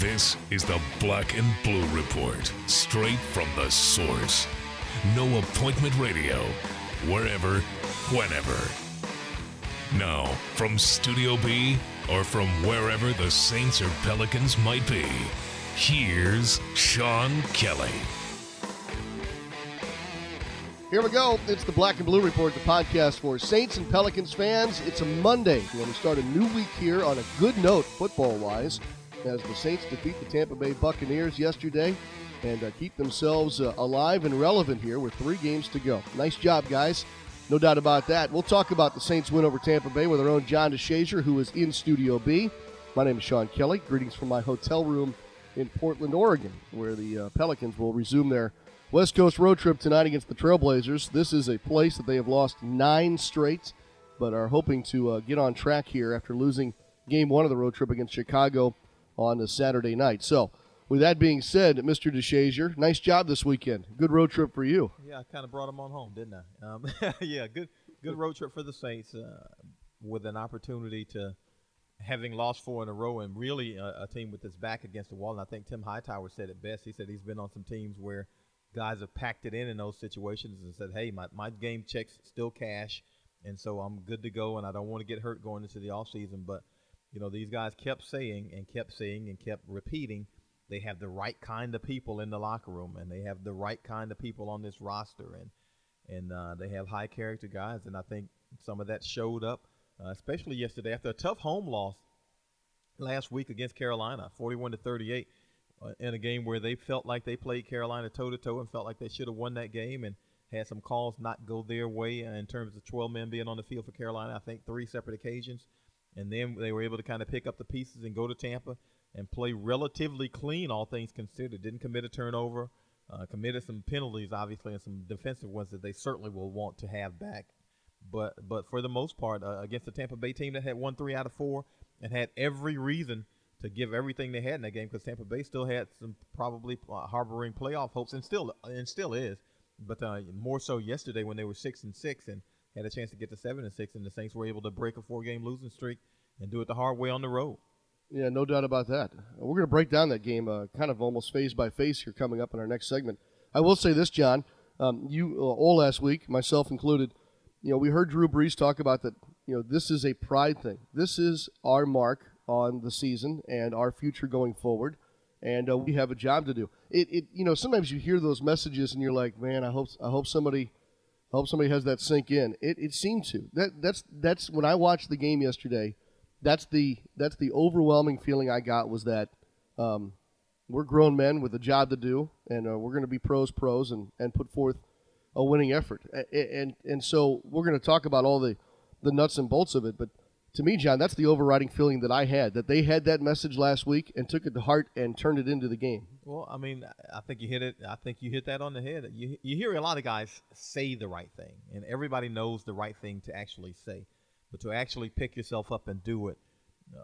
This is the Black and Blue Report, straight from the source. No appointment radio, wherever, whenever. Now, from Studio B or from wherever the Saints or Pelicans might be, here's Sean Kelly. Here we go. It's the Black and Blue Report, the podcast for Saints and Pelicans fans. It's a Monday. We're going to start a new week here on a good note, football wise, as the Saints defeat the Tampa Bay Buccaneers yesterday and uh, keep themselves uh, alive and relevant here with three games to go. Nice job, guys. No doubt about that. We'll talk about the Saints' win over Tampa Bay with our own John DeShazier, who is in Studio B. My name is Sean Kelly. Greetings from my hotel room in Portland, Oregon, where the uh, Pelicans will resume their West Coast road trip tonight against the Trailblazers. This is a place that they have lost nine straight, but are hoping to uh, get on track here after losing game one of the road trip against Chicago on a Saturday night. So, with that being said, Mr. DeShazier, nice job this weekend. Good road trip for you. Yeah, I kind of brought them on home, didn't I? Um, yeah, good good road trip for the Saints uh, with an opportunity to having lost four in a row and really a, a team with its back against the wall. And I think Tim Hightower said it best. He said he's been on some teams where – guys have packed it in in those situations and said, hey, my, my game checks still cash, and so I'm good to go, and I don't want to get hurt going into the off season. But, you know, these guys kept saying and kept saying and kept repeating they have the right kind of people in the locker room, and they have the right kind of people on this roster, and and uh, they have high character guys, and I think some of that showed up, uh, especially yesterday after a tough home loss last week against Carolina, 41 to 38 uh, in a game where they felt like they played Carolina toe to toe and felt like they should have won that game and had some calls not go their way in terms of 12 men being on the field for Carolina. I think three separate occasions, and then they were able to kind of pick up the pieces and go to Tampa and play relatively clean, all things considered. Didn't commit a turnover, uh, committed some penalties, obviously, and some defensive ones that they certainly will want to have back. But but for the most part, uh, against the Tampa Bay team that had won three out of four and had every reason – to give everything they had in that game because Tampa Bay still had some probably uh, harboring playoff hopes and still and still is, but uh, more so yesterday when they were six and six and had a chance to get to seven and six, and the Saints were able to break a four-game losing streak and do it the hard way on the road. Yeah, no doubt about that. We're going to break down that game, uh, kind of almost phase by phase here, coming up in our next segment. I will say this, John. Um, you uh, all last week, myself included. You know, we heard Drew Brees talk about that. You know, this is a pride thing. This is our mark on the season and our future going forward. And uh, we have a job to do. It, it, you know, sometimes you hear those messages and you're like, man, I hope, I hope somebody, I hope somebody has that sink in. It, it seemed to. That, that's, that's when I watched the game yesterday. That's the, that's the overwhelming feeling I got was that um, we're grown men with a job to do, and uh, we're going to be pros, pros, and, and put forth a winning effort. And, and, and so we're going to talk about all the, the nuts and bolts of it, but to me, John, that's the overriding feeling that I had that they had that message last week and took it to heart and turned it into the game. Well, I mean, I think you hit it. I think you hit that on the head. You you hear a lot of guys say the right thing, and everybody knows the right thing to actually say, but to actually pick yourself up and do it,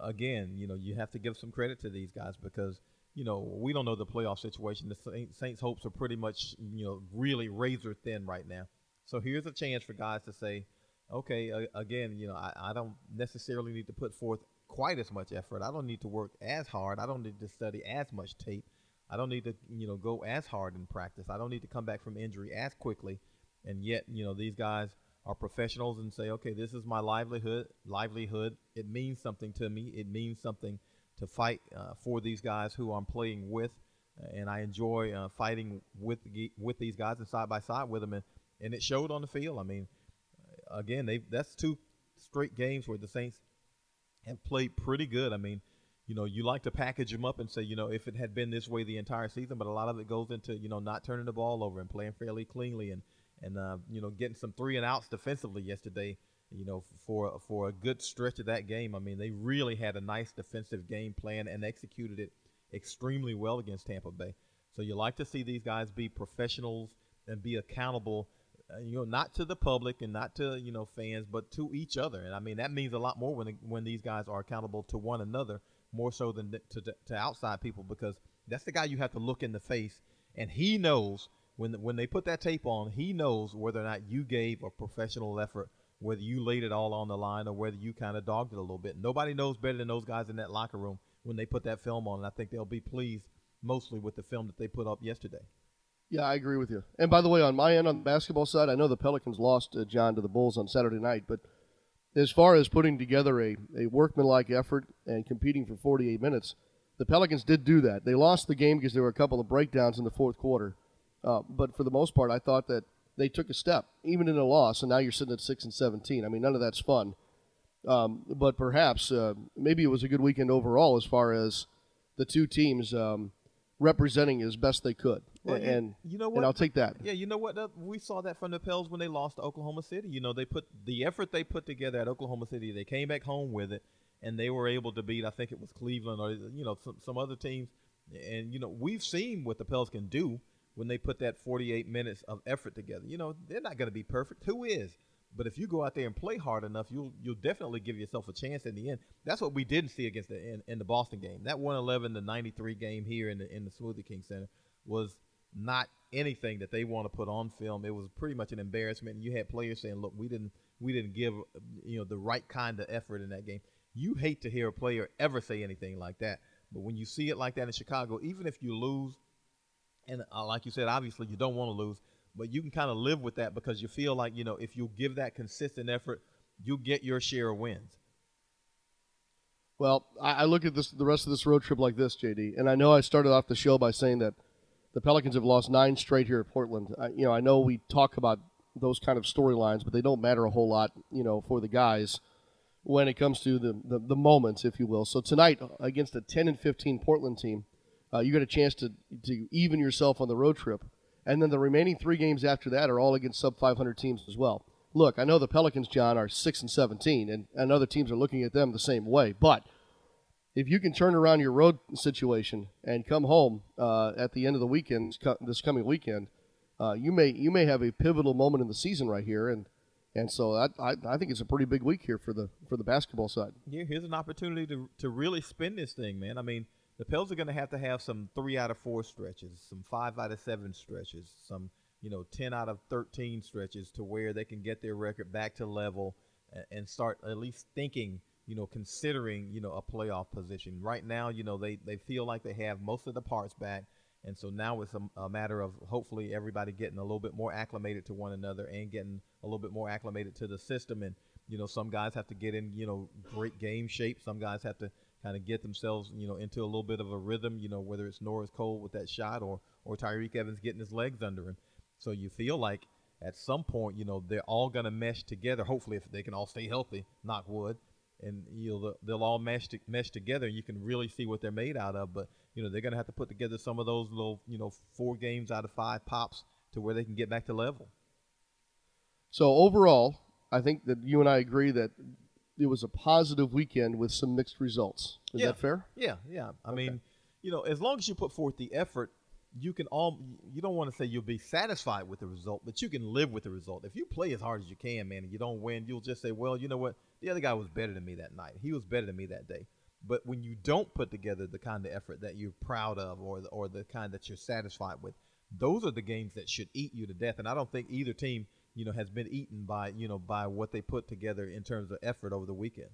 again, you know, you have to give some credit to these guys because you know we don't know the playoff situation. The Saints' hopes are pretty much you know really razor thin right now. So here's a chance for guys to say, okay, uh, again, you know, I, I don't necessarily need to put forth quite as much effort. I don't need to work as hard. I don't need to study as much tape. I don't need to, you know, go as hard in practice. I don't need to come back from injury as quickly. And yet, you know, these guys are professionals and say, okay, this is my livelihood. Livelihood. It means something to me. It means something to fight uh, for these guys who I'm playing with, and I enjoy uh, fighting with with these guys and side by side with them. And, and it showed on the field. I mean, again, they that's two straight games where the Saints have played pretty good. I mean, you know, you like to package them up and say, you know, if it had been this way the entire season, but a lot of it goes into, you know, not turning the ball over and playing fairly cleanly and and uh, you know, getting some three and outs defensively yesterday. You know, for for a good stretch of that game, I mean, they really had a nice defensive game plan and executed it extremely well against Tampa Bay. So you like to see these guys be professionals and be accountable uh, you know, not to the public and not to you know fans, but to each other. And I mean that means a lot more when when these guys are accountable to one another more so than to, to, to outside people because that's the guy you have to look in the face, and he knows when when they put that tape on, he knows whether or not you gave a professional effort, whether you laid it all on the line or whether you kind of dogged it a little bit. Nobody knows better than those guys in that locker room when they put that film on. And I think they'll be pleased mostly with the film that they put up yesterday. Yeah, I agree with you. And by the way, on my end, on the basketball side, I know the Pelicans lost uh, John to the Bulls on Saturday night, but as far as putting together a, a workmanlike effort and competing for 48 minutes, the Pelicans did do that. They lost the game because there were a couple of breakdowns in the fourth quarter. Uh, but for the most part, I thought that they took a step, even in a loss, and now you're sitting at 6 and 17. I mean, none of that's fun. Um, but perhaps uh, maybe it was a good weekend overall as far as the two teams um, representing as best they could. Well, and you know and what? I'll take that. Yeah, you know what? We saw that from the Pels when they lost to Oklahoma City. You know, they put the effort they put together at Oklahoma City. They came back home with it, and they were able to beat. I think it was Cleveland or you know some, some other teams. And you know, we've seen what the Pels can do when they put that 48 minutes of effort together. You know, they're not going to be perfect. Who is? But if you go out there and play hard enough, you'll you'll definitely give yourself a chance in the end. That's what we didn't see against the in, in the Boston game. That 111 to 93 game here in the in the Smoothie King Center was not anything that they want to put on film. It was pretty much an embarrassment. You had players saying, "Look, we didn't we didn't give you know the right kind of effort in that game." You hate to hear a player ever say anything like that, but when you see it like that in Chicago, even if you lose, and uh, like you said, obviously you don't want to lose, but you can kind of live with that because you feel like you know if you give that consistent effort, you get your share of wins. Well, I, I look at this the rest of this road trip like this, JD, and I know I started off the show by saying that the Pelicans have lost nine straight here at Portland. I, you know, I know we talk about those kind of storylines, but they don't matter a whole lot, you know, for the guys when it comes to the, the, the moments, if you will. So tonight against a 10 and 15 Portland team, uh, you get a chance to to even yourself on the road trip, and then the remaining three games after that are all against sub 500 teams as well. Look, I know the Pelicans, John, are six and 17, and, and other teams are looking at them the same way, but if you can turn around your road situation and come home uh, at the end of the weekend, this coming weekend, uh, you may you may have a pivotal moment in the season right here, and and so I, I, I think it's a pretty big week here for the for the basketball side. Yeah, here's an opportunity to to really spin this thing, man. I mean, the Pels are going to have to have some three out of four stretches, some five out of seven stretches, some you know ten out of thirteen stretches to where they can get their record back to level and, and start at least thinking, you know, considering you know a playoff position. Right now, you know, they they feel like they have most of the parts back. And so now it's a, a matter of hopefully everybody getting a little bit more acclimated to one another and getting a little bit more acclimated to the system. And you know, some guys have to get in, you know, great game shape. Some guys have to kind of get themselves, you know, into a little bit of a rhythm. You know, whether it's Norris Cole with that shot or or Tyreke Evans getting his legs under him. So you feel like at some point, you know, they're all going to mesh together. Hopefully, if they can all stay healthy, knock wood, and you know they'll- all mesh to, mesh together. and You can really see what they're made out of. But you know, they're going to have to put together some of those little, you know, four games out of five pops to where they can get back to level. So overall, I think that you and I agree that it was a positive weekend with some mixed results. Is Yeah. that fair? Yeah, yeah. I mean, you know, as long as you put forth the effort, you can all. You don't want to say you'll be satisfied with the result, but you can live with the result. If you play as hard as you can, man, and you don't win, you'll just say, well, you know what? The other guy was better than me that night. He was better than me that day. But when you don't put together the kind of effort that you're proud of, or the, or the kind that you're satisfied with, those are the games that should eat you to death. And I don't think either team, you know, has been eaten by you know by what they put together in terms of effort over the weekend.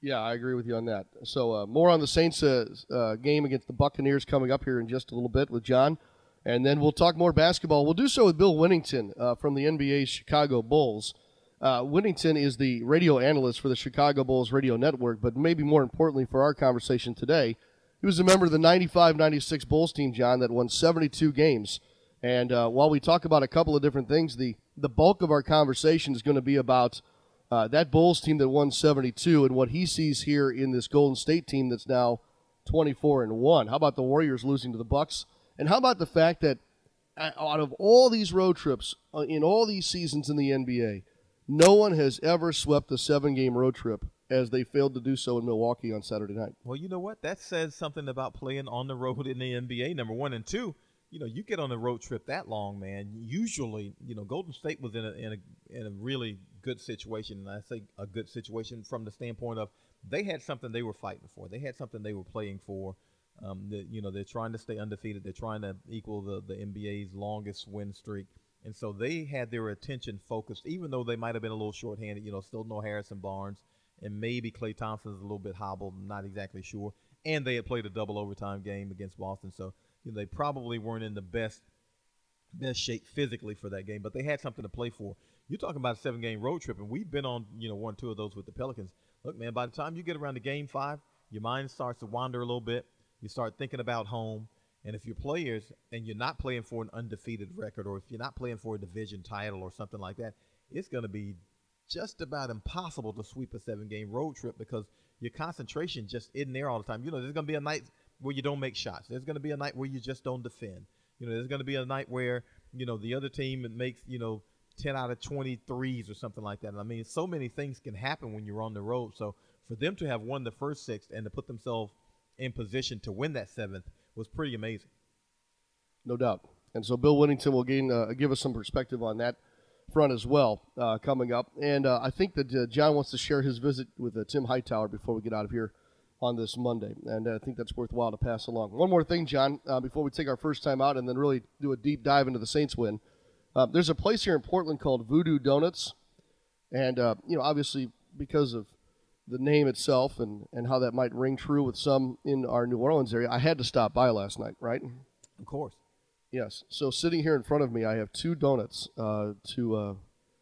Yeah, I agree with you on that. So uh, more on the Saints uh, uh, game against the Buccaneers coming up here in just a little bit with John, and then we'll talk more basketball. We'll do so with Bill Wennington uh, from the NBA's Chicago Bulls. Uh, Wennington is the radio analyst for the Chicago Bulls radio network, but maybe more importantly for our conversation today, he was a member of the 95-96 Bulls team, John, that won 72 games. And uh, while we talk about a couple of different things, the the bulk of our conversation is going to be about uh, that Bulls team that won 72 and what he sees here in this Golden State team that's now 24 and one. How about the Warriors losing to the Bucks? And how about the fact that uh, out of all these road trips uh, in all these seasons in the NBA, no one has ever swept a seven-game road trip as they failed to do so in Milwaukee on Saturday night. Well, you know what? That says something about playing on the road in the NBA. Number one and two, you know, you get on a road trip that long, man. Usually, you know, Golden State was in a in a in a really good situation, and I say a good situation from the standpoint of they had something they were fighting for. They had something they were playing for. Um, the, you know, they're trying to stay undefeated. They're trying to equal the the NBA's longest win streak. And so they had their attention focused, even though they might have been a little shorthanded. You know, still no Harrison Barnes, and maybe Klay Thompson's a little bit hobbled. Not exactly sure. and they had played a double overtime game against Boston, so you know, they probably weren't in the best best shape physically for that game, but they had something to play for. You're talking about a seven game road trip, and we've been on you know one two of those with the Pelicans. Look, man, by the time you get around to game five, your mind starts to wander a little bit. You start thinking about home. And if you're players and you're not playing for an undefeated record, or if you're not playing for a division title or something like that, it's going to be just about impossible to sweep a seven game road trip because your concentration just isn't there all the time. You know, there's going to be a night where you don't make shots. There's going to be a night where you just don't defend. You know, there's going to be a night where, you know, the other team makes, you know, 10 out of 23s or something like that. I mean, so many things can happen when you're on the road. So for them to have won the first six and to put themselves in position to win that seventh was pretty amazing. No doubt. And so Bill Wennington will gain, uh, give us some perspective on that front as well uh, coming up. And uh, I think that uh, John wants to share his visit with uh, Tim Hightower before we get out of here on this Monday. And I think that's worthwhile to pass along. One more thing, John, uh, before we take our first time out and then really do a deep dive into the Saints win. there's a place here in Portland called Voodoo Donuts. And, you know, obviously because of the name itself and, and how that might ring true with some in our New Orleans area, I had to stop by last night, right? Of course. Yes. So sitting here in front of me, I have two donuts uh, to uh,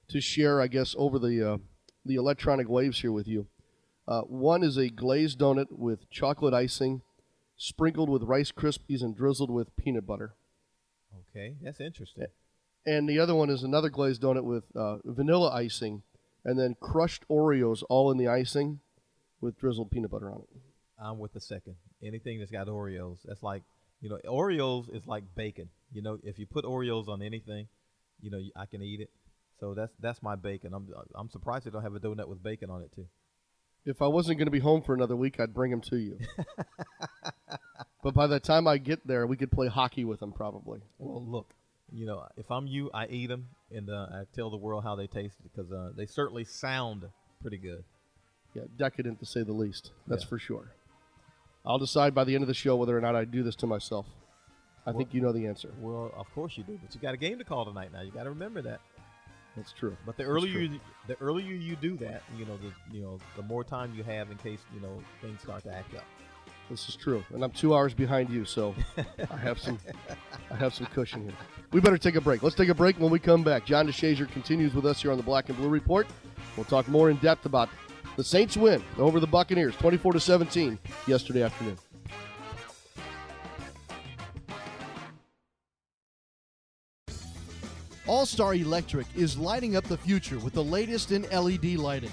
to share, I guess, over the uh, the electronic waves here with you. Uh, one is a glazed donut with chocolate icing, sprinkled with Rice Krispies and drizzled with peanut butter. Okay, that's interesting. And the other one is another glazed donut with uh, vanilla icing, and then crushed Oreos all in the icing, with drizzled peanut butter on it. I'm with the second. Anything that's got Oreos, that's like you know, Oreos is like bacon. You know, if you put Oreos on anything, you know, I can eat it. So that's that's my bacon. I'm I'm surprised they don't have a donut with bacon on it too. If I wasn't going to be home for another week, I'd bring them to you. but by the time I get there, we could play hockey with them probably. Well, look, you know, if I'm you, I eat them and uh, I tell the world how they taste because uh, they certainly sound pretty good. Yeah, decadent to say the least. That's yeah. for sure. I'll decide by the end of the show whether or not I do this to myself. I well, think you know the answer. Well, of course you do, but you got a game to call tonight. Now you got to remember that. That's true. But the earlier you, the earlier you do that, you know, the you know, the more time you have in case you know things start to act up. This is true, and I'm two hours behind you, so I have some, I have some cushion here. We better take a break. Let's take a break. When we come back, John DeShazier continues with us here on the Black and Blue Report. We'll talk more in depth about the Saints win over the Buccaneers, 24 to 17, yesterday afternoon. All Star Electric is lighting up the future with the latest in LED lighting.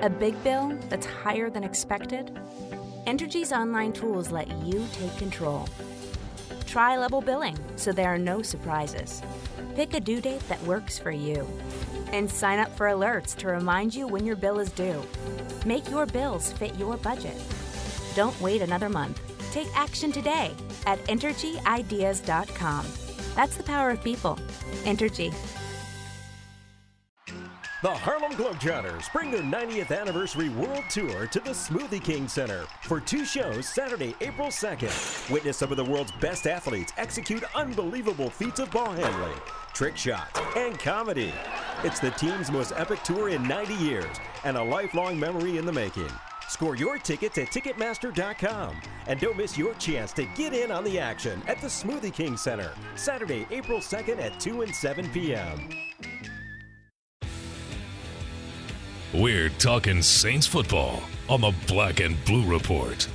A big bill that's higher than expected? Entergy's online tools let you take control. Try level billing so there are no surprises. Pick a due date that works for you and sign up for alerts to remind you when your bill is due. Make your bills fit your budget. Don't wait another month. Take action today at EnergyIdeas.com. That's the power of people. Entergy. The Harlem Globetrotters bring their 90th anniversary world tour to the Smoothie King Center for two shows Saturday, April 2nd. Witness some of the world's best athletes execute unbelievable feats of ball handling, trick shots, and comedy. It's the team's most epic tour in 90 years and a lifelong memory in the making. Score your tickets at Ticketmaster.com and don't miss your chance to get in on the action at the Smoothie King Center, Saturday, April 2nd at 2 and 7 p.m. We're talking Saints football on the Black and Blue Report.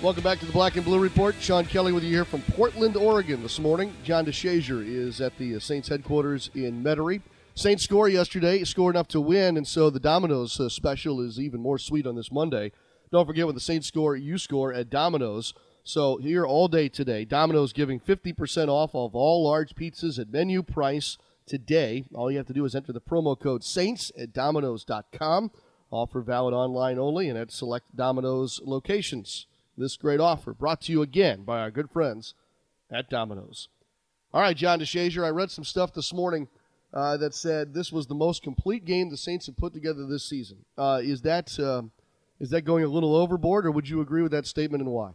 Welcome back to the Black and Blue Report. Sean Kelly with you here from Portland, Oregon this morning. John DeShazier is at the Saints headquarters in Metairie. Saints score yesterday, scored enough to win, and so the Domino's uh, special is even more sweet on this Monday. Don't forget when the Saints score, you score at Domino's. So here all day today, Domino's giving 50% off of all large pizzas at menu price today. All you have to do is enter the promo code SAINTS at Domino's.com. Offer valid online only and at select Domino's locations. This great offer brought to you again by our good friends at Domino's. All right, John DeShazier, I read some stuff this morning uh, that said this was the most complete game the Saints have put together this season. Uh, is that uh, is that going a little overboard, or would you agree with that statement, and why?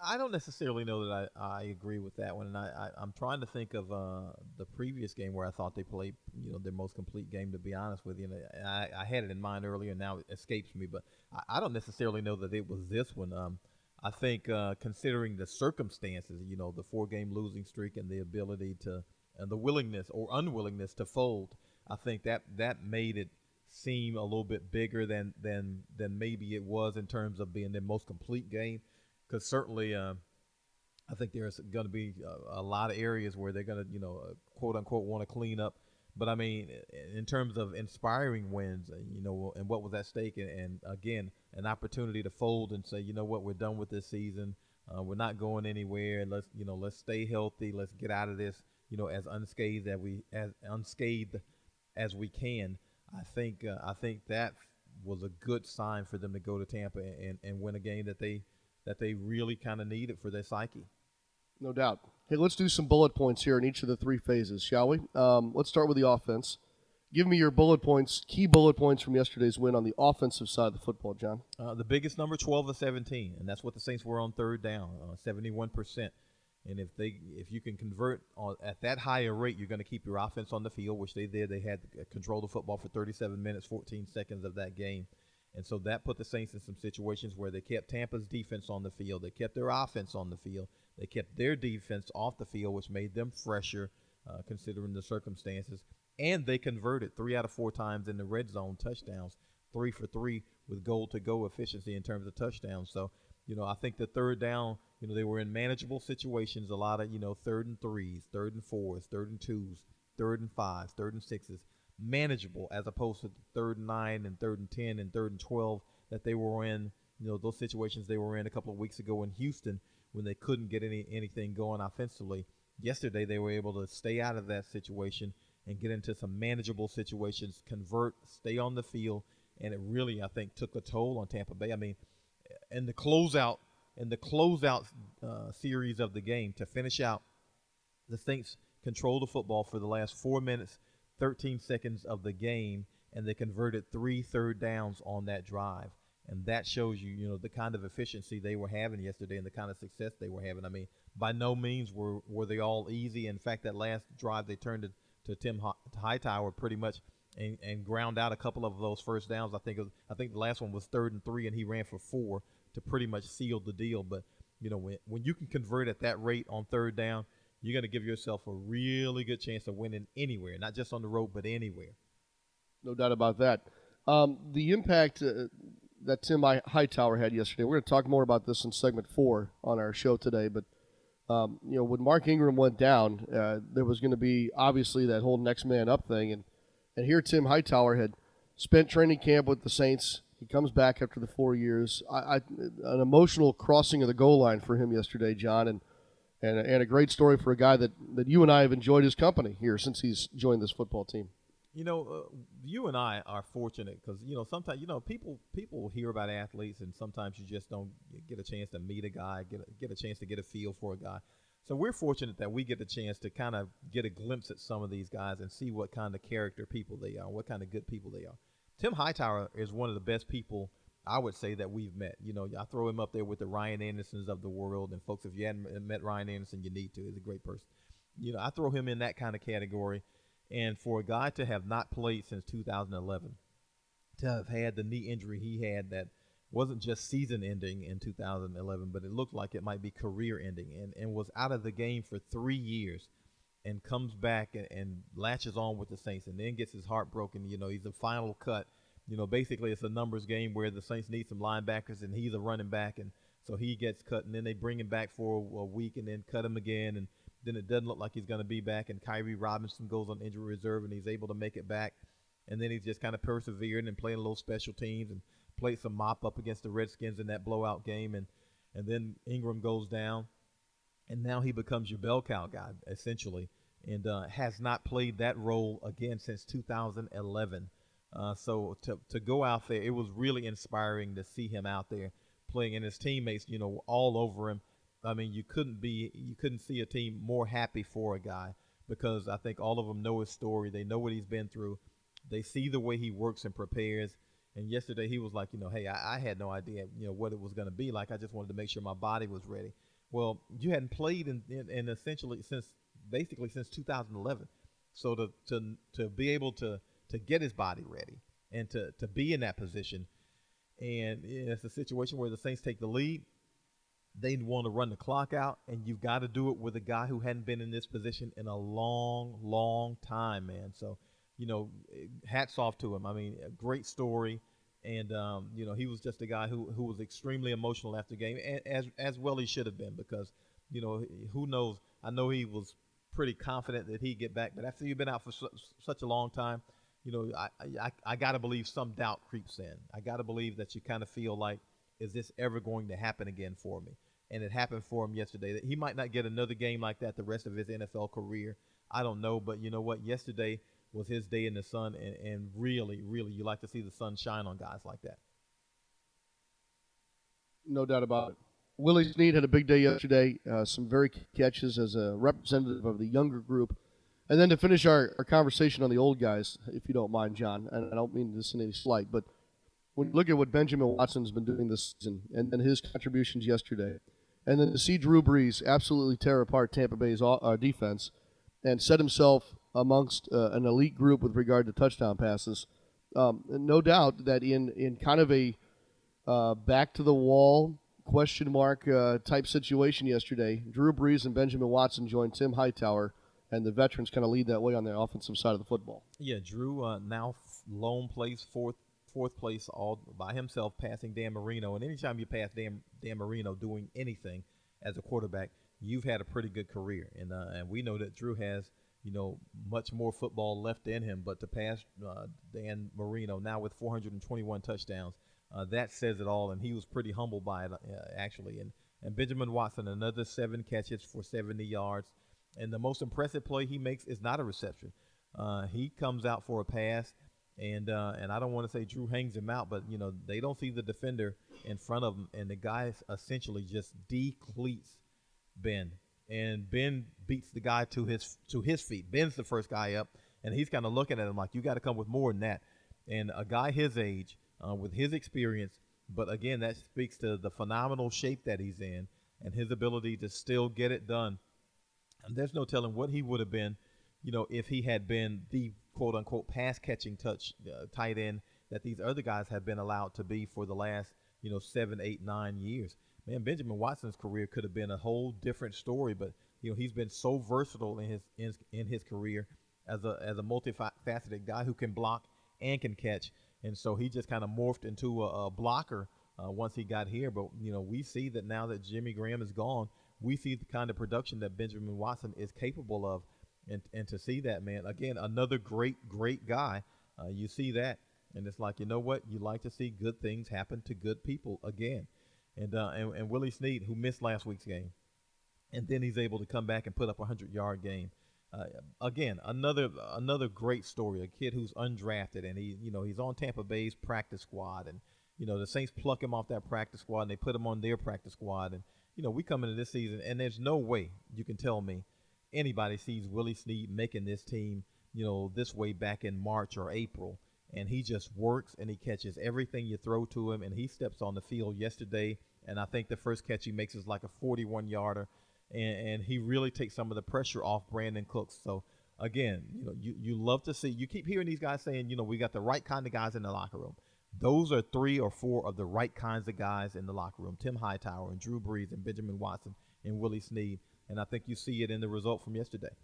I don't necessarily know that I, I agree with that one, and I, I am trying to think of uh, the previous game where I thought they played you know their most complete game. To be honest with you, and I, I had it in mind earlier, and now it escapes me. But I, I don't necessarily know that it was this one. Um, I think uh, considering the circumstances, you know, the four-game losing streak and the ability to and the willingness or unwillingness to fold, I think that that made it seem a little bit bigger than than than maybe it was in terms of being the most complete game. Because certainly, uh, I think there's going to be a, a, lot of areas where they're going to, you know, uh, quote unquote, want to clean up. But I mean, in terms of inspiring wins, uh, you know, and what was at stake, and, and again, an opportunity to fold and say, you know what, we're done with this season. Uh, we're not going anywhere. Let's, you know, let's stay healthy. Let's get out of this, you know, as unscathed as we as unscathed as we can. I think uh, I think that was a good sign for them to go to Tampa and, and win a game that they that they really kind of need it for their psyche. No doubt. Hey, let's do some bullet points here in each of the three phases, shall we? Um, let's start with the offense. Give me your bullet points, key bullet points from yesterday's win on the offensive side of the football, John. Uh, the biggest number, 12 to 17, and that's what the Saints were on third down, uh, 71%. And if they if you can convert on, at that higher rate, you're going to keep your offense on the field, which they did. They had control of the football for 37 minutes, 14 seconds of that game. And so that put the Saints in some situations where they kept Tampa's defense on the field. They kept their offense on the field. They kept their defense off the field, which made them fresher uh, considering the circumstances. And they converted three out of four times in the red zone touchdowns, three for three with goal to go efficiency in terms of touchdowns. So, you know, I think the third down you know, they were in manageable situations, a lot of, you know, third and threes, third and fours, third and twos, third and fives, third and sixes. Manageable as opposed to third and nine and third and 10 and third and 12 that they were in, you know, those situations they were in a couple of weeks ago in Houston when they couldn't get any anything going offensively. Yesterday, they were able to stay out of that situation and get into some manageable situations, convert, stay on the field, and it really, I think, took a toll on Tampa Bay. I mean, in the closeout in the closeout uh, series of the game to finish out. The Saints controlled the football for the last four minutes, 13 seconds of the game, and they converted three third downs on that drive. And that shows you, you know, the kind of efficiency they were having yesterday and the kind of success they were having. I mean, by no means were, were they all easy. In fact, that last drive they turned to, to Tim Hightower pretty much and, and ground out a couple of those first downs. I think was, I think the last one was third and three, and he ran for four to pretty much seal the deal. But you know, when when you can convert at that rate on third down, you're going to give yourself a really good chance of winning anywhere, not just on the road, but anywhere. No doubt about that. Um, the impact uh, that Tim Hightower had yesterday. We're going to talk more about this in segment four on our show today. But um, you know, when Mark Ingram went down, uh, there was going to be obviously that whole next man up thing, and and here Tim Hightower had spent training camp with the Saints he comes back after the four years. I, I, an emotional crossing of the goal line for him yesterday, John, and and, and a great story for a guy that, that you and I have enjoyed his company here since he's joined this football team. You know, uh, you and I are fortunate because you know sometimes you know people people hear about athletes and sometimes you just don't get a chance to meet a guy, get a, get a chance to get a feel for a guy. So we're fortunate that we get the chance to kind of get a glimpse at some of these guys and see what kind of character people they are, what kind of good people they are. Tim Hightower is one of the best people I would say that we've met. You know, I throw him up there with the Ryan Andersons of the world. And folks, if you hadn't met Ryan Anderson, you need to. He's a great person. You know, I throw him in that kind of category. And for a guy to have not played since 2011, to have had the knee injury he had that wasn't just season ending in 2011, but it looked like it might be career ending, and, and was out of the game for three years and comes back and, and, latches on with the Saints and then gets his heart broken. You know, he's a final cut. You know, basically it's a numbers game where the Saints need some linebackers and he's a running back and so he gets cut and then they bring him back for a, week and then cut him again and then it doesn't look like he's going to be back and Khiry Robinson goes on injury reserve and he's able to make it back and then he's just kind of persevering and playing a little special teams and played some mop up against the Redskins in that blowout game and and then Ingram goes down and now he becomes your bell cow guy essentially, and uh, has not played that role again since 2011. Uh, so to to go out there, it was really inspiring to see him out there playing, and his teammates, you know, all over him. I mean, you couldn't be you couldn't see a team more happy for a guy because I think all of them know his story. They know what he's been through. They see the way he works and prepares. And yesterday he was like, you know, hey, I, I had no idea, you know, what it was going to be like. I just wanted to make sure my body was ready. Well, you hadn't played in, in, in essentially since basically since 2011. So to to to be able to to get his body ready and to to be in that position, and it's a situation where the Saints take the lead. They want to run the clock out, and you've got to do it with a guy who hadn't been in this position in a long, long time, man. So, you know, hats off to him. I mean, a great story, and um, you know, he was just a guy who who was extremely emotional after the game, and as as well he should have been because, you know, who knows? I know he was pretty confident that he'd get back, but after you've been out for su- such a long time, you know, I I, I got to believe some doubt creeps in. I got to believe that you kind of feel like, is this ever going to happen again for me? And it happened for him yesterday. That he might not get another game like that the rest of his NFL career. I don't know, but you know what? Yesterday was his day in the sun, and, and really, really, you like to see the sun shine on guys like that. No doubt about it. Willie Snead had a big day yesterday. Uh, some very catches as a representative of the younger group. And then to finish our, our conversation on the old guys, if you don't mind, John, and I don't mean this in any slight, but when you look at what Benjamin Watson's been doing this season and, and his contributions yesterday, and then to see Drew Brees absolutely tear apart Tampa Bay's uh, defense and set himself amongst uh, an elite group with regard to touchdown passes, um, no doubt that in, in kind of a uh, back to the wall question mark uh, type situation yesterday, Drew Brees and Benjamin Watson joined Tim Hightower – and the veterans kind of lead that way on the offensive side of the football. Yeah, Drew uh, now lone place fourth fourth place all by himself, passing Dan Marino. And anytime you pass Dan Dan Marino doing anything as a quarterback, you've had a pretty good career. And uh, and we know that Drew has you know much more football left in him. But to pass uh, Dan Marino now with 421 touchdowns, uh, that says it all. And he was pretty humbled by it uh, actually. And and Benjamin Watson another seven catches for 70 yards. And the most impressive play he makes is not a reception. Uh, he comes out for a pass, and uh, and I don't want to say Drew hangs him out, but you know they don't see the defender in front of him, and the guy essentially just decleats Ben, and Ben beats the guy to his to his feet. Ben's the first guy up, and he's kind of looking at him like you got to come with more than that. And a guy his age, uh, with his experience, but again that speaks to the phenomenal shape that he's in and his ability to still get it done there's no telling what he would have been, you know, if he had been the quote unquote pass catching touch uh, tight end that these other guys have been allowed to be for the last, you know, seven, eight, nine years. Man, Benjamin Watson's career could have been a whole different story, but you know he's been so versatile in his in, in his career as a as a multifaceted guy who can block and can catch, and so he just kind of morphed into a, a blocker uh, once he got here. But you know we see that now that Jimmy Graham is gone, we see the kind of production that Benjamin Watson is capable of. And, and to see that, man, again, another great, great guy. Uh, you see that. And it's like, you know what? You like to see good things happen to good people again. And, uh, and, and Willie Snead, who missed last week's game, and then he's able to come back and put up a 100 yard game. Uh, again, another another great story. A kid who's undrafted and he, you know, he's on Tampa Bay's practice squad, and you know the Saints pluck him off that practice squad and they put him on their practice squad, and you know, we come into this season, and there's no way you can tell me anybody sees Willie Snead making this team, you know, this way back in March or April. And he just works and he catches everything you throw to him, and he steps on the field yesterday. And I think the first catch he makes is like a 41 yarder, and, and he really takes some of the pressure off Brandin Cooks. So, again, you know, you, you love to see, you keep hearing these guys saying, you know, we got the right kind of guys in the locker room. Those are three or four of the right kinds of guys in the locker room Tim Hightower and Drew Brees and Benjamin Watson and Willie Snead. And I think you see it in the result from yesterday.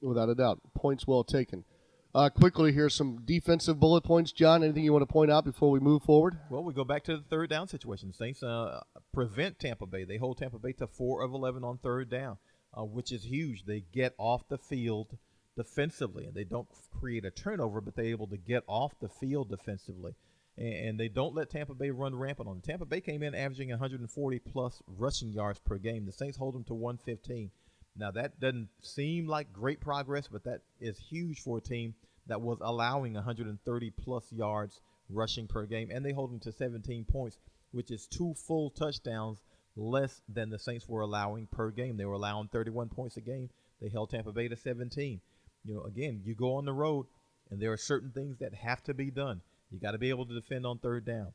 Without a doubt. Points well taken. Uh, quickly, here's some defensive bullet points. John, anything you want to point out before we move forward? Well, we go back to the third down situation. Saints uh, prevent Tampa Bay. They hold Tampa Bay to 4 of 11 on third down, uh, which is huge. They get off the field defensively, and they don't create a turnover, but they're able to get off the field defensively. And, they don't let Tampa Bay run rampant on them. Tampa Bay came in averaging 140 plus rushing yards per game. The Saints hold them to 115. Now, that doesn't seem like great progress, but that is huge for a team that was allowing 130 plus yards rushing per game, and they hold them to 17 points. which is two full touchdowns less than the Saints were allowing per game. They were allowing 31 points a game. They held Tampa Bay to 17. You know, again, you go on the road, and there are certain things that have to be done. You got to be able to defend on third down.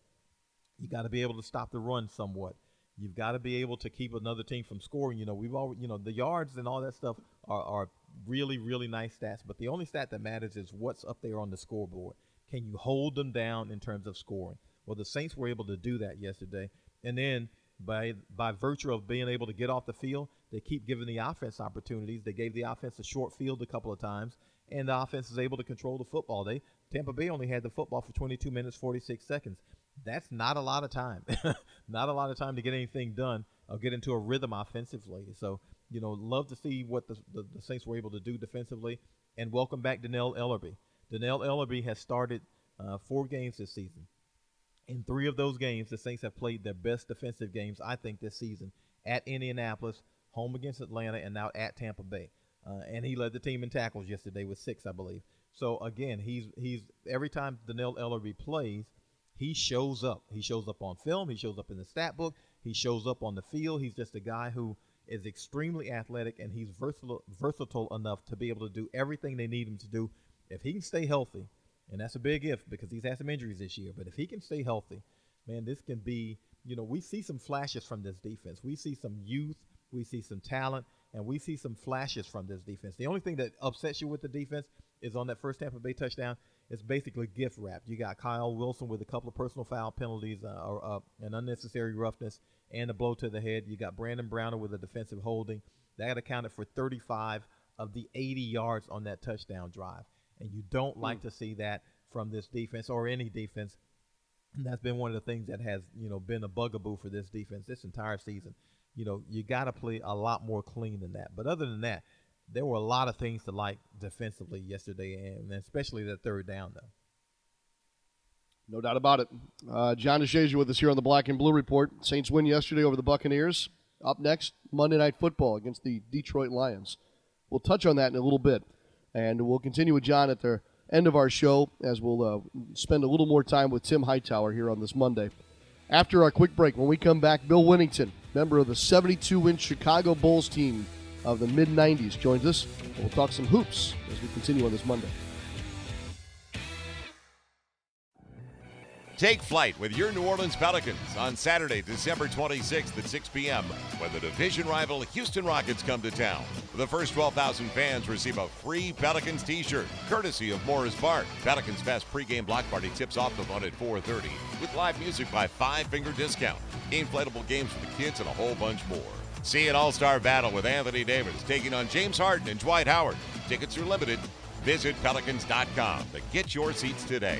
You got to be able to stop the run somewhat. You've got to be able to keep another team from scoring. You know, we've all, you know, the yards and all that stuff are, are really, really nice stats. But the only stat that matters is what's up there on the scoreboard. Can you hold them down in terms of scoring? Well, the Saints were able to do that yesterday. And then by by virtue of being able to get off the field, they keep giving the offense opportunities. They gave the offense a short field a couple of times, and the offense is able to control the football. They Tampa Bay only had the football for 22 minutes 46 seconds that's not a lot of time. not a lot of time to get anything done or get into a rhythm offensively. So, you know, love to see what the, the, the Saints were able to do defensively. And welcome back Dannell Ellerbe. Dannell Ellerbe has started uh, four games this season. In three of those games, the Saints have played their best defensive games, I think, this season at Indianapolis, home against Atlanta, and now at Tampa Bay. Uh, and he led the team in tackles yesterday with six, I believe. So again, he's he's every time Dannell Ellerbe plays, he shows up. He shows up on film. He shows up in the stat book. He shows up on the field. He's just a guy who is extremely athletic and he's versatile, versatile enough to be able to do everything they need him to do. If he can stay healthy, and that's a big if because he's had some injuries this year, but if he can stay healthy, man, this can be, you know, we see some flashes from this defense. We see some youth, we see some talent, and we see some flashes from this defense. The only thing that upsets you with the defense is on that first Tampa Bay touchdown it's basically gift wrapped. You got Kyle Wilson with a couple of personal foul penalties, uh, or uh, an unnecessary roughness, and a blow to the head. You got Brandon Browner with a defensive holding. That accounted for 35 of the 80 yards on that touchdown drive. And you don't like mm. to see that from this defense or any defense. And that's been one of the things that has, you know, been a bugaboo for this defense this entire season. You know, you got to play a lot more clean than that. But other than that, there were a lot of things to like defensively yesterday, and especially the third down, though. No doubt about it. Uh, John DeShazier with us here on the Black and Blue Report. Saints win yesterday over the Buccaneers. Up next, Monday Night Football against the Detroit Lions. We'll touch on that in a little bit, and we'll continue with John at the end of our show as we'll uh, spend a little more time with Tim Hightower here on this Monday. After our quick break, when we come back, Bill Wennington, member of the 72 win Chicago Bulls team, of the mid 90s joins us. We'll talk some hoops as we continue on this Monday. Take flight with your New Orleans Pelicans on Saturday, December 26th at 6 p.m. when the division rival Houston Rockets come to town. The first 12,000 fans receive a free Pelicans t-shirt, courtesy of Morris Park. Pelicans Fest pregame block party tips off the fun at 4.30 with live music by Five Finger Discount, inflatable games for the kids, and a whole bunch more. See an all star battle with Anthony Davis taking on James Harden and Dwight Howard. Tickets are limited. Visit Pelicans.com to get your seats today.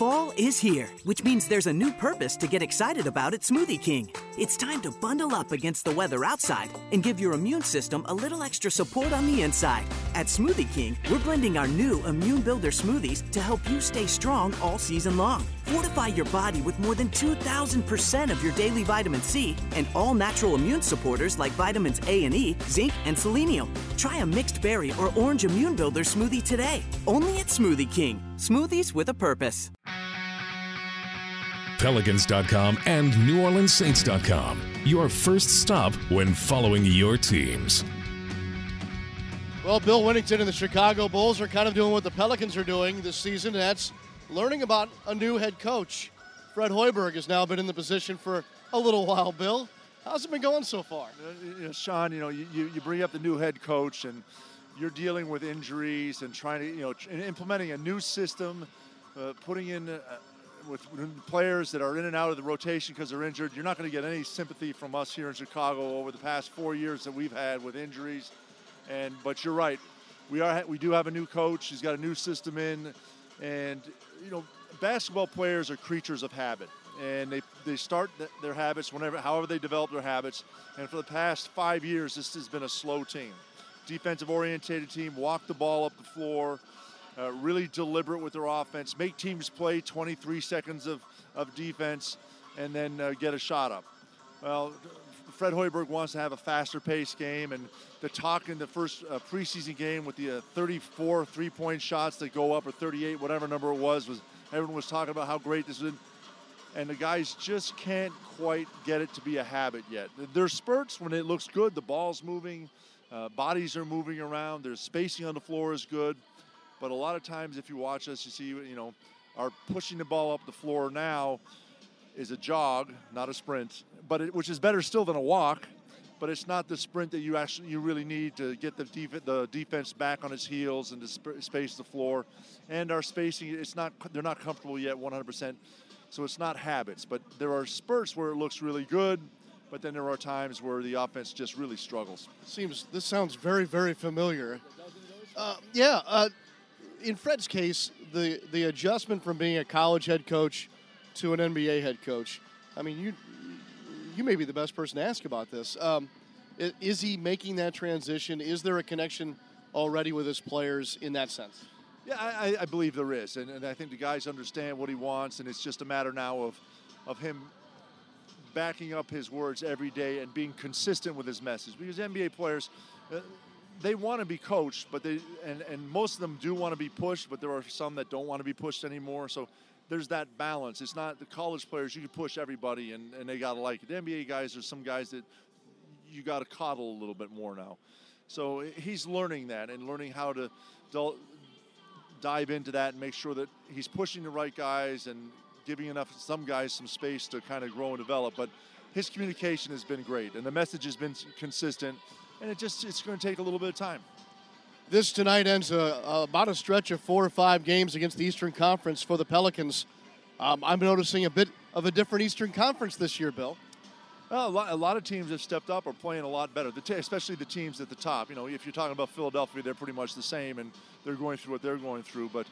Fall is here, which means there's a new purpose to get excited about at Smoothie King. It's time to bundle up against the weather outside and give your immune system a little extra support on the inside. At Smoothie King, we're blending our new Immune Builder smoothies to help you stay strong all season long. Fortify your body with more than 2,000% of your daily vitamin C and all natural immune supporters like vitamins A and E, zinc, and selenium. Try a mixed berry or orange immune builder smoothie today. Only at Smoothie King. Smoothies with a purpose. Pelicans.com and NewOrleansSaints.com. Your first stop when following your teams. Well, Bill Wennington and the Chicago Bulls are kind of doing what the Pelicans are doing this season, and that's learning about a new head coach. Fred Hoiberg has now been in the position for a little while. Bill, how's it been going so far? Uh, you know, Sean, you know, you, you bring up the new head coach, and you're dealing with injuries and trying to, you know, implementing a new system, uh, putting in uh, with players that are in and out of the rotation because they're injured. You're not going to get any sympathy from us here in Chicago over the past four years that we've had with injuries. And but you're right, we are we do have a new coach. He's got a new system in, and you know, basketball players are creatures of habit. and they they start th- their habits whenever, however they develop their habits. And for the past five years, this has been a slow team, defensive orientated team. Walk the ball up the floor, uh, really deliberate with their offense. Make teams play 23 seconds of of defense, and then uh, get a shot up. Well, Fred Hoiberg wants to have a faster pace game, and the talk in the first uh, preseason game with the uh, 34 three-point shots that go up or 38, whatever number it was, was everyone was talking about how great this is. And the guys just can't quite get it to be a habit yet. There's spurts when it looks good, the ball's moving, uh, bodies are moving around, there's spacing on the floor is good. But a lot of times, if you watch us, you see, you know, are pushing the ball up the floor now is a jog, not a sprint, but it, which is better still than a walk. But it's not the sprint that you actually you really need to get the def- the defense back on its heels and to sp- space the floor. And our spacing, it's not they're not comfortable yet 100%. So it's not habits, but there are spurts where it looks really good. But then there are times where the offense just really struggles. Seems this sounds very very familiar. Uh, yeah, uh, in Fred's case, the the adjustment from being a college head coach to an NBA head coach. I mean, you you may be the best person to ask about this. Um, is he making that transition? Is there a connection already with his players in that sense? Yeah, I, I- believe there is, and, and I think the guys understand what he wants, and it's just a matter now of of him backing up his words every day and being consistent with his message. Because NBA players, uh, they want to be coached, but they and and most of them do want to be pushed, but there are some that don't want to be pushed anymore. So there's that balance. It's not the college players you can push everybody and, and they gotta like it. The NBA guys are some guys that you got to coddle a little bit more now. So he's learning that and learning how to del- dive into that and make sure that he's pushing the right guys and giving enough some guys some space to kind of grow and develop. But his communication has been great and the message has been consistent. And it just it's going to take a little bit of time. This tonight ends uh, about a stretch of four or five games against the Eastern Conference for the Pelicans. Um, I'm noticing a bit of a different Eastern Conference this year, Bill. Well, a lot, a lot of teams have stepped up are playing a lot better, the te- especially the teams at the top. You know, if you're talking about Philadelphia, they're pretty much the same, and they're going through what they're going through. But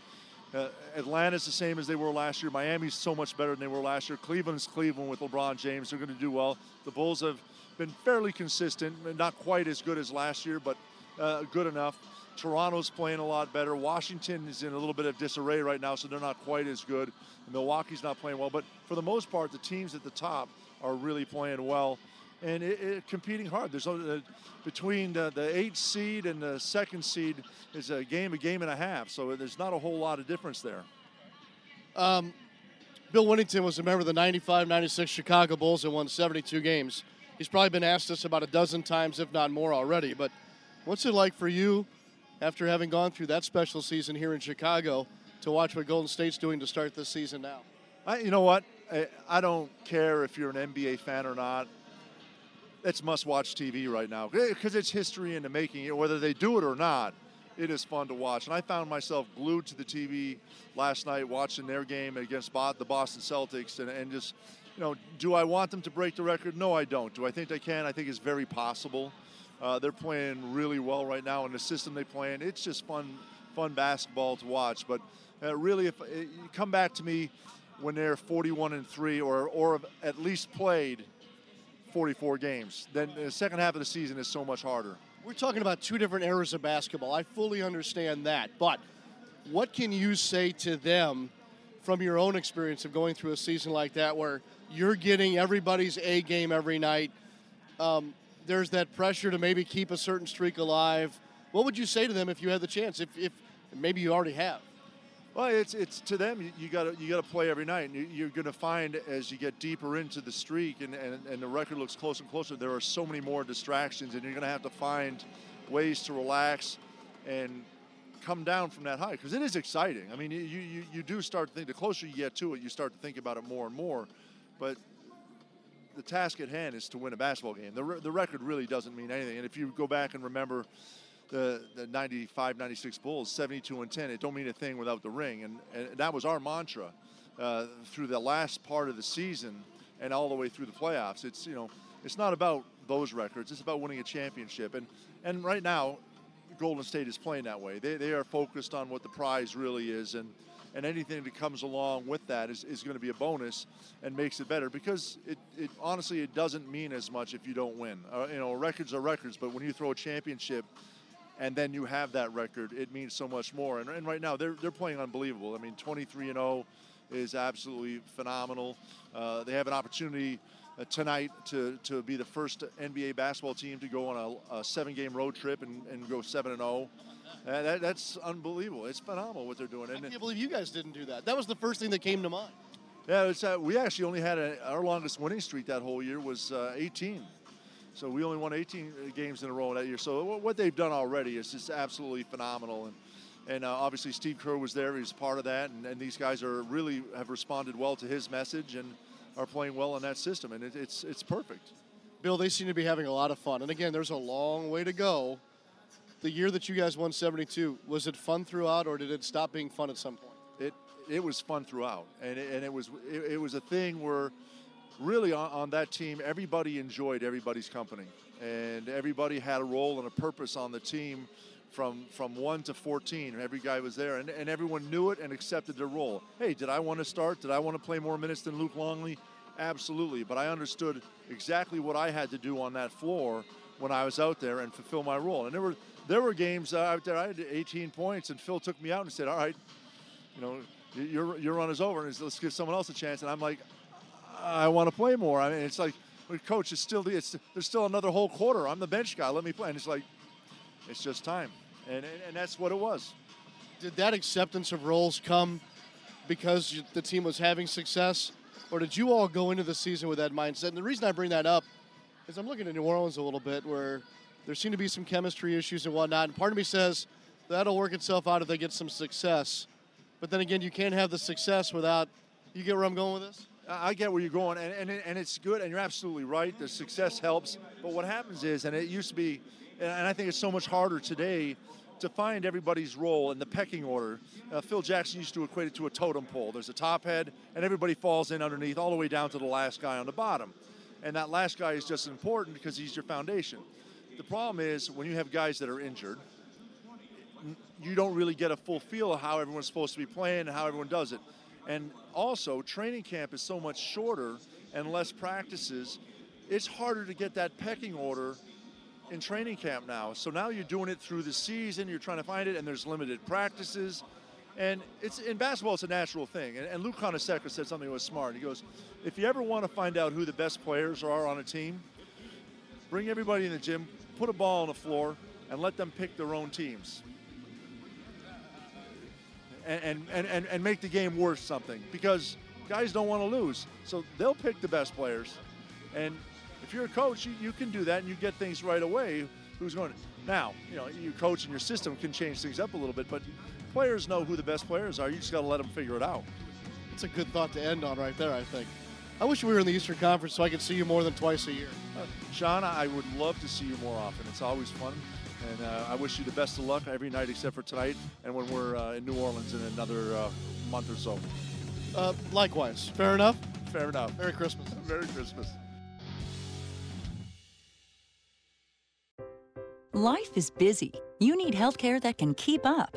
uh, Atlanta's the same as they were last year. Miami's so much better than they were last year. Cleveland's Cleveland with LeBron James. They're going to do well. The Bulls have been fairly consistent, not quite as good as last year, but uh, good enough. Toronto's playing a lot better. Washington is in a little bit of disarray right now, so they're not quite as good. Milwaukee's not playing well, but for the most part, the teams at the top are really playing well and it, it, competing hard. There's uh, between the, the eighth seed and the second seed is a game, a game and a half. So there's not a whole lot of difference there. Um, Bill Wennington was a member of the 95 96 Chicago Bulls and won 72 games. He's probably been asked this about a dozen times, if not more already. But what's it like for you, after having gone through that special season here in Chicago, to watch what Golden State's doing to start this season now? I, you know what? I, I don't care if you're an NBA fan or not. It's must-watch TV right now because it's history in the making. Whether they do it or not, it is fun to watch. And I found myself glued to the TV last night watching their game against the Boston Celtics, and, and just, you know, do I want them to break the record? No, I don't. Do I think they can? I think it's very possible. Uh, they're playing really well right now in the system they play in. It's just fun, fun basketball to watch. But uh, really, if uh, you come back to me when they're 41 and three, or or at least played 44 games, then the second half of the season is so much harder. We're talking about two different eras of basketball. I fully understand that. But what can you say to them from your own experience of going through a season like that where you're getting everybody's A game every night? Um, there's that pressure to maybe keep a certain streak alive. What would you say to them if you had the chance? If, if maybe you already have. Well, it's it's to them. You, got to you got to play every night. And you, are going to find as you get deeper into the streak and, and and the record looks closer and closer. There are so many more distractions, and you're going to have to find ways to relax and come down from that high because it is exciting. I mean, you, you you do start to think. The closer you get to it, you start to think about it more and more. But the task at hand is to win a basketball game. The, re- the record really doesn't mean anything. And if you go back and remember the, the 95 96 Bulls, 72 and 10, it don't mean a thing without the ring. And, and that was our mantra uh, through the last part of the season and all the way through the playoffs. It's, you know, it's not about those records, it's about winning a championship. And, and right now, Golden State is playing that way. They, they are focused on what the prize really is. And, and anything that comes along with that is, is going to be a bonus and makes it better because it, it honestly it doesn't mean as much if you don't win. Uh, you know, records are records, but when you throw a championship and then you have that record, it means so much more. And, and right now they're they're playing unbelievable. I mean, 23 and 0 is absolutely phenomenal. Uh, they have an opportunity uh, tonight to, to be the first NBA basketball team to go on a, a seven game road trip and, and go 7 and 0. Uh, that, that's unbelievable. It's phenomenal what they're doing. I can't believe you guys didn't do that. That was the first thing that came to mind. yeah, it's, uh, we actually only had a, our longest winning streak that whole year was uh, 18. So we only won 18 games in a row that year. So what they've done already is just absolutely phenomenal. And and uh, obviously Steve Kerr was there. He's part of that. And, and these guys are really have responded well to his message and are playing well in that system. And it, it's it's perfect. Bill, they seem to be having a lot of fun. And again, there's a long way to go. The year that you guys won 72, was it fun throughout or did it stop being fun at some point? it it was fun throughout, and it, and it was it, it was a thing where really on, on that team everybody enjoyed everybody's company, and everybody had a role and a purpose on the team. From, from 1 to 14, every guy was there, and, and everyone knew it and accepted their role. Hey, did I want to start? Did I want to play more minutes than Luc Longley? Absolutely, but I understood exactly what I had to do on that floor when I was out there and fulfill my role. And there were there were games uh, out there I had 18 points, and Phil took me out and said, "All right, you know, your your run is over, and let's give someone else a chance." And I'm like, I want to play more. I mean, it's like, "Well, coach, it's still it's there's still another whole quarter. I'm the bench guy. Let me play. And it's like, it's just time, and and, and that's what it was. Did that acceptance of roles come because the team was having success, or did you all go into the season with that mindset? And the reason I bring that up is I'm looking at New Orleans a little bit, where there seem to be some chemistry issues and whatnot. And part of me says that'll work itself out if they get some success. But then again, you can't have the success without. You get where I'm going with this? I get where you're going, and, and, and it's good, and you're absolutely right. The success helps, but what happens is, and it used to be, and I think it's so much harder today to find everybody's role in the pecking order. Uh, Phil Jackson used to equate it to a totem pole. There's a top head, and everybody falls in underneath, all the way down to the last guy on the bottom. And that last guy is just important because he's your foundation. The problem is when you have guys that are injured, you don't really get a full feel of how everyone's supposed to be playing and how everyone does it. And also, training camp is so much shorter and less practices. It's harder to get that pecking order in training camp now. So now you're doing it through the season. You're trying to find it, and there's limited practices. And it's in basketball, it's a natural thing. And, and Luke Conaseca said something that was smart. He goes, "If you ever want to find out who the best players are on a team, bring everybody in the gym, put a ball on the floor, and let them pick their own teams." and, and, and, and make the game worth something because guys don't want to lose. So they'll pick the best players. And if you're a coach, you, you can do that and you get things right away. Who's going to. Now, you know, your coach and your system can change things up a little bit, but players know who the best players are. You just got to let them figure it out. It's a good thought to end on right there, I think. I wish we were in the Eastern Conference so I could see you more than twice a year. Uh, Sean, I would love to see you more often. It's always fun. And uh, I wish you the best of luck every night except for tonight and when we're uh, in New Orleans in another uh, month or so. Uh, likewise. Fair enough? Fair enough. Merry Christmas. Merry Christmas. Life is busy. You need healthcare that can keep up.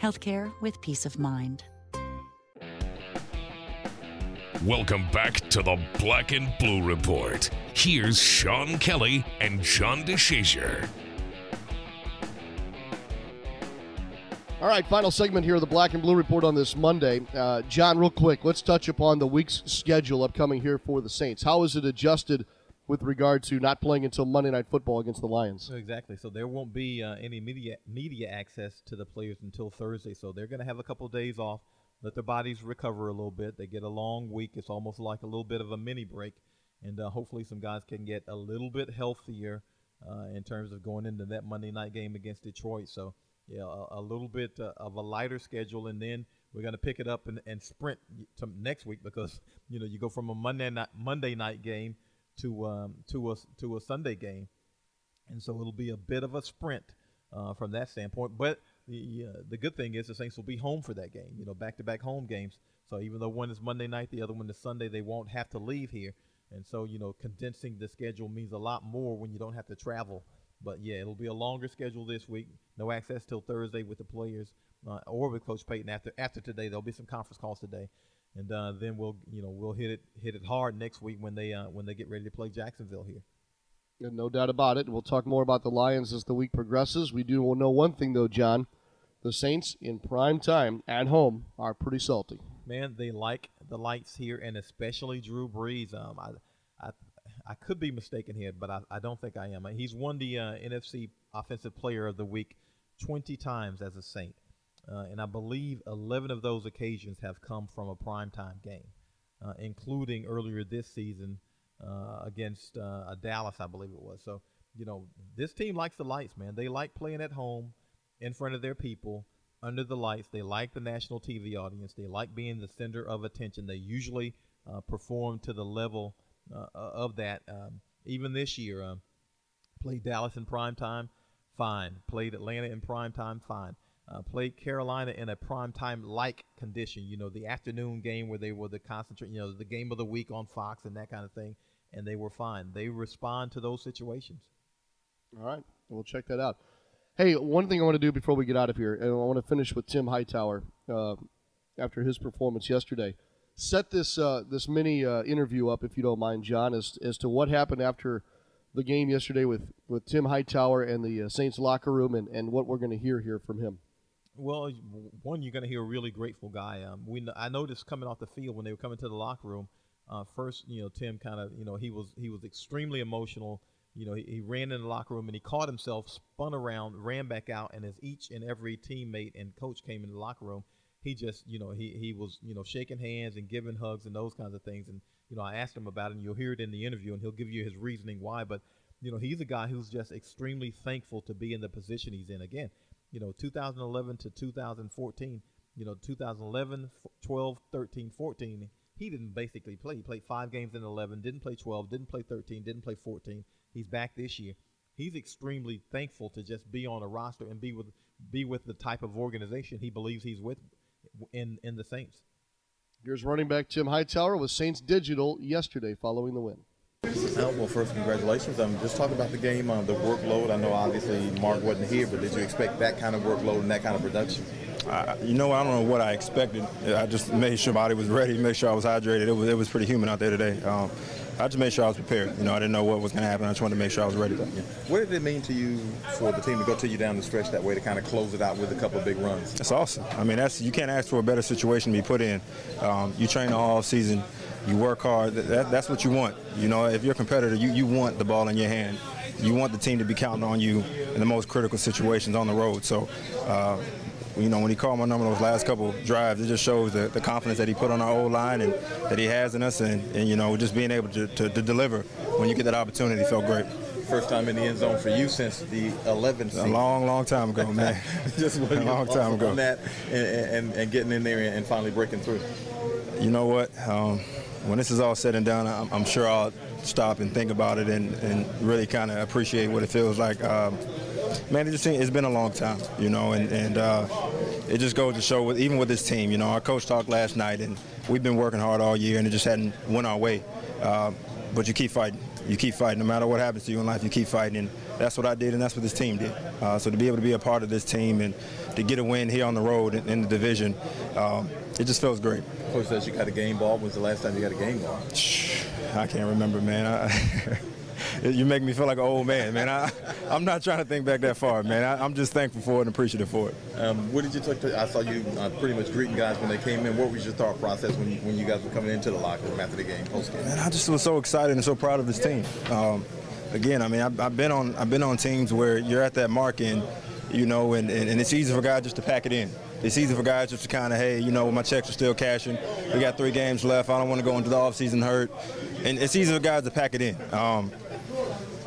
healthcare with peace of mind. Welcome back to the Black and Blue Report. Here's Sean Kelly and John DeShazier. All right, final segment here of the Black and Blue Report on this Monday. Uh, John, real quick, let's touch upon the week's schedule upcoming here for the Saints. How is it adjusted with regard to not playing until Monday Night Football against the Lions. Exactly. So there won't be uh, any media media access to the players until Thursday. So they're going to have a couple of days off, let their bodies recover a little bit. They get a long week. It's almost like a little bit of a mini break, and uh, hopefully some guys can get a little bit healthier uh, in terms of going into that Monday night game against Detroit. So yeah, a, a little bit uh, of a lighter schedule, and then we're going to pick it up and, and sprint to next week because you know you go from a Monday night Monday night game to um, to a to a Sunday game, and so it'll be a bit of a sprint uh, from that standpoint. But the uh, the good thing is the Saints will be home for that game. You know, back to back home games. So even though one is Monday night, the other one is Sunday, they won't have to leave here. And so you know, condensing the schedule means a lot more when you don't have to travel. But yeah, it'll be a longer schedule this week. No access till Thursday with the players uh, or with Coach Payton. After after today, there'll be some conference calls today and uh, then we'll you know we'll hit it hit it hard next week when they uh, when they get ready to play Jacksonville here. And no doubt about it. We'll talk more about the Lions as the week progresses. We do know one thing though, John. The Saints in prime time at home are pretty salty. Man, they like the lights here, and especially Drew Brees. Um, I, I, I could be mistaken here, but I, I don't think I am. He's won the uh, NFC Offensive Player of the Week 20 times as a Saint. Uh, and I believe 11 of those occasions have come from a primetime game, uh, including earlier this season uh, against uh, Dallas, I believe it was. So, you know, this team likes the lights, man. They like playing at home in front of their people under the lights. They like the national TV audience. They like being the center of attention. They usually uh, perform to the level uh, of that. Um, even this year, um, played Dallas in prime time, fine. Played Atlanta in prime time, fine uh, played Carolina in a prime time like condition. You know, the afternoon game where they were the concentrate, you know, the game of the week on Fox and that kind of thing, and they were fine. They respond to those situations. All right, we'll check that out. Hey, one thing I want to do before we get out of here, and I want to finish with Tim Hightower uh, after his performance yesterday. Set this uh, this mini uh, interview up, if you don't mind, John, as as to what happened after the game yesterday with, with Tim Hightower and the uh, Saints locker room, and, and what we're going to hear here from him. Well, one, you're going to hear a really grateful guy. Um, we I noticed coming off the field when they were coming to the locker room. Uh, first, you know, Tim kind of, you know, he was he was extremely emotional. You know, he, he, ran in the locker room and he caught himself, spun around, ran back out, and as each and every teammate and coach came in the locker room, he just, you know, he he was, you know, shaking hands and giving hugs and those kinds of things. And you know, I asked him about it, and you'll hear it in the interview, and he'll give you his reasoning why. But you know, he's a guy who's just extremely thankful to be in the position he's in. Again, you know 2011 to 2014 you know 2011 12 13 14 he didn't basically play he played five games in 11 didn't play 12 didn't play 13 didn't play 14 he's back this year he's extremely thankful to just be on a roster and be with be with the type of organization he believes he's with in in the Saints. Here's running back Tim Hightower with Saints Digital yesterday following the win. Uh, well, first, congratulations. Um, just talk about the game, uh, the workload. I know obviously Mark wasn't here, but did you expect that kind of workload and that kind of production? Uh, you know, I don't know what I expected. I just made sure my body was ready, made sure I was hydrated. It was it was pretty humid out there today. Um, I just made sure I was prepared. You know, I didn't know what was going to happen. I just wanted to make sure I was ready. Yeah. What did it mean to you for the team to go to you down the stretch that way to kind of close it out with a couple of big runs? That's awesome. I mean, that's you can't ask for a better situation to be put in. Um, you train all season you work hard. That, that's what you want. You know, if you're a competitor, you, you want the ball in your hand. You want the team to be counting on you in the most critical situations on the road. So, uh, you know, when he called my number those last couple drives, it just shows the, the confidence that he put on our old line and that he has in us, and, and you know, just being able to, to, to deliver when you get that opportunity felt great first time in the end zone for you since the 11th season. A long, long time ago, man. Just a long time ago. That and, and, and, getting in there and finally breaking through. You know what? Um, when this is all said and done, I'm, I'm sure I'll stop and think about it and, and really kind of appreciate what it feels like. Um, man, it just it's been a long time, you know, and, and uh, it just goes to show, with, even with this team, you know, our coach talked last night, and we've been working hard all year, and it just hadn't went our way. Uh, but you keep fighting. You keep fighting. No matter what happens to you in life, you keep fighting. And that's what I did, and that's what this team did. Uh, so to be able to be a part of this team and to get a win here on the road in, the division, um, it just feels great. Coach says you got a game ball. When's the last time you got a game ball? I can't remember, man. I, you make me feel like an old man, man. I, I'm not trying to think back that far, man. I, am just thankful for it and appreciative for it. Um, what did you take? To, I saw you uh, pretty much greeting guys when they came in. What was your thought process when you, when you guys were coming into the locker room after the game, post game? Man, I just was so excited and so proud of this team. Um, again, I mean, I've, I've, been on I've been on teams where you're at that mark and you know, and, and, and it's easy for guys just to pack it in. It's easy for guys just to kind of, hey, you know, my checks are still cashing. We got three games left. I don't want to go into the offseason hurt. And it's easy for guys to pack it in. Um,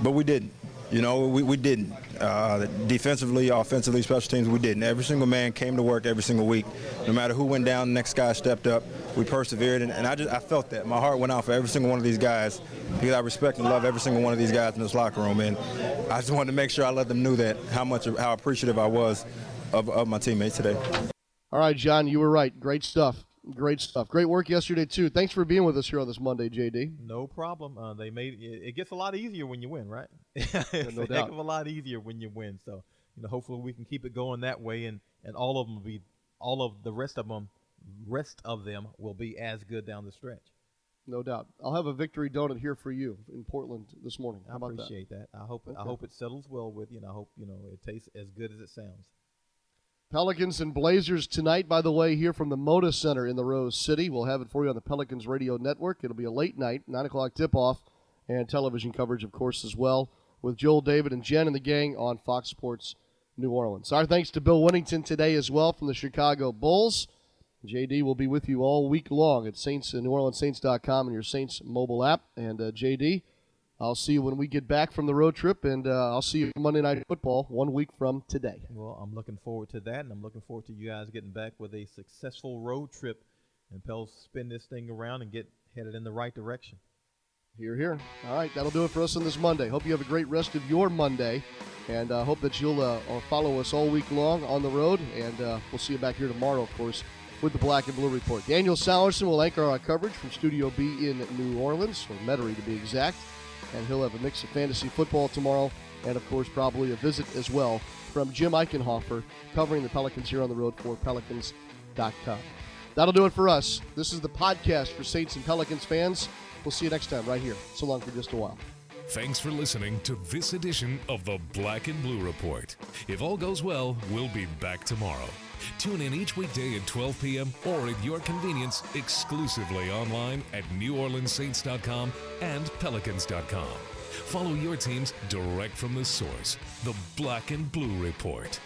but we didn't. You know, we, we didn't. Uh, defensively, offensively, special teams, we didn't. Every single man came to work every single week. No matter who went down, the next guy stepped up. We persevered, and, and I just I felt that. My heart went out for every single one of these guys because I respect and love every single one of these guys in this locker room, and I just wanted to make sure I let them know that how much how appreciative I was of, of my teammates today. All right, John, you were right. Great stuff. Great stuff. Great work yesterday too. Thanks for being with us here on this Monday, JD. No problem. Uh, they made it gets a lot easier when you win, right? it's no a doubt. heck of a lot easier when you win. So you know, hopefully we can keep it going that way, and and all of them will be all of the rest of them, rest of them will be as good down the stretch. No doubt. I'll have a victory donut here for you in Portland this morning. How I appreciate that? I hope Okay. I hope it settles well with you. And I hope you know it tastes as good as it sounds. Pelicans and Blazers tonight, by the way, here from the Moda Center in the Rose City. We'll have it for you on the Pelicans Radio Network. It'll be a late night, 9 o'clock tip off, and television coverage, of course, as well, with Joel, David, and Jen and the gang on Fox Sports New Orleans. Our thanks to Bill Wennington today as well from the Chicago Bulls. JD will be with you all week long at Saints, uh, NewOrleansSaints.com and your Saints mobile app. And uh, JD, I'll see you when we get back from the road trip, and uh, I'll see you Monday Night Football one week from today. Well, I'm looking forward to that, and I'm looking forward to you guys getting back with a successful road trip and Pels spin this thing around and get headed in the right direction. Here, here. All right, that'll do it for us on this Monday. Hope you have a great rest of your Monday, and uh, hope that you'll uh, uh, follow us all week long on the road. And uh, we'll see you back here tomorrow, of course, with the Black and Blue Report. Daniel Salerson will anchor our coverage from Studio B in New Orleans, or Metairie to be exact, and he'll have a mix of fantasy football tomorrow, and of course, probably a visit as well from Jim Eichenhofer covering the Pelicans here on the road for Pelicans.com. That'll do it for us. This is the podcast for Saints and Pelicans fans. We'll see you next time right here. So long for just a while. Thanks for listening to this edition of the Black and Blue Report. If all goes well, we'll be back tomorrow. Tune in each weekday at 12 p.m. or at your convenience exclusively online at NewOrleansSaints.com and Pelicans.com. Follow your teams direct from the source, the Black and Blue Report.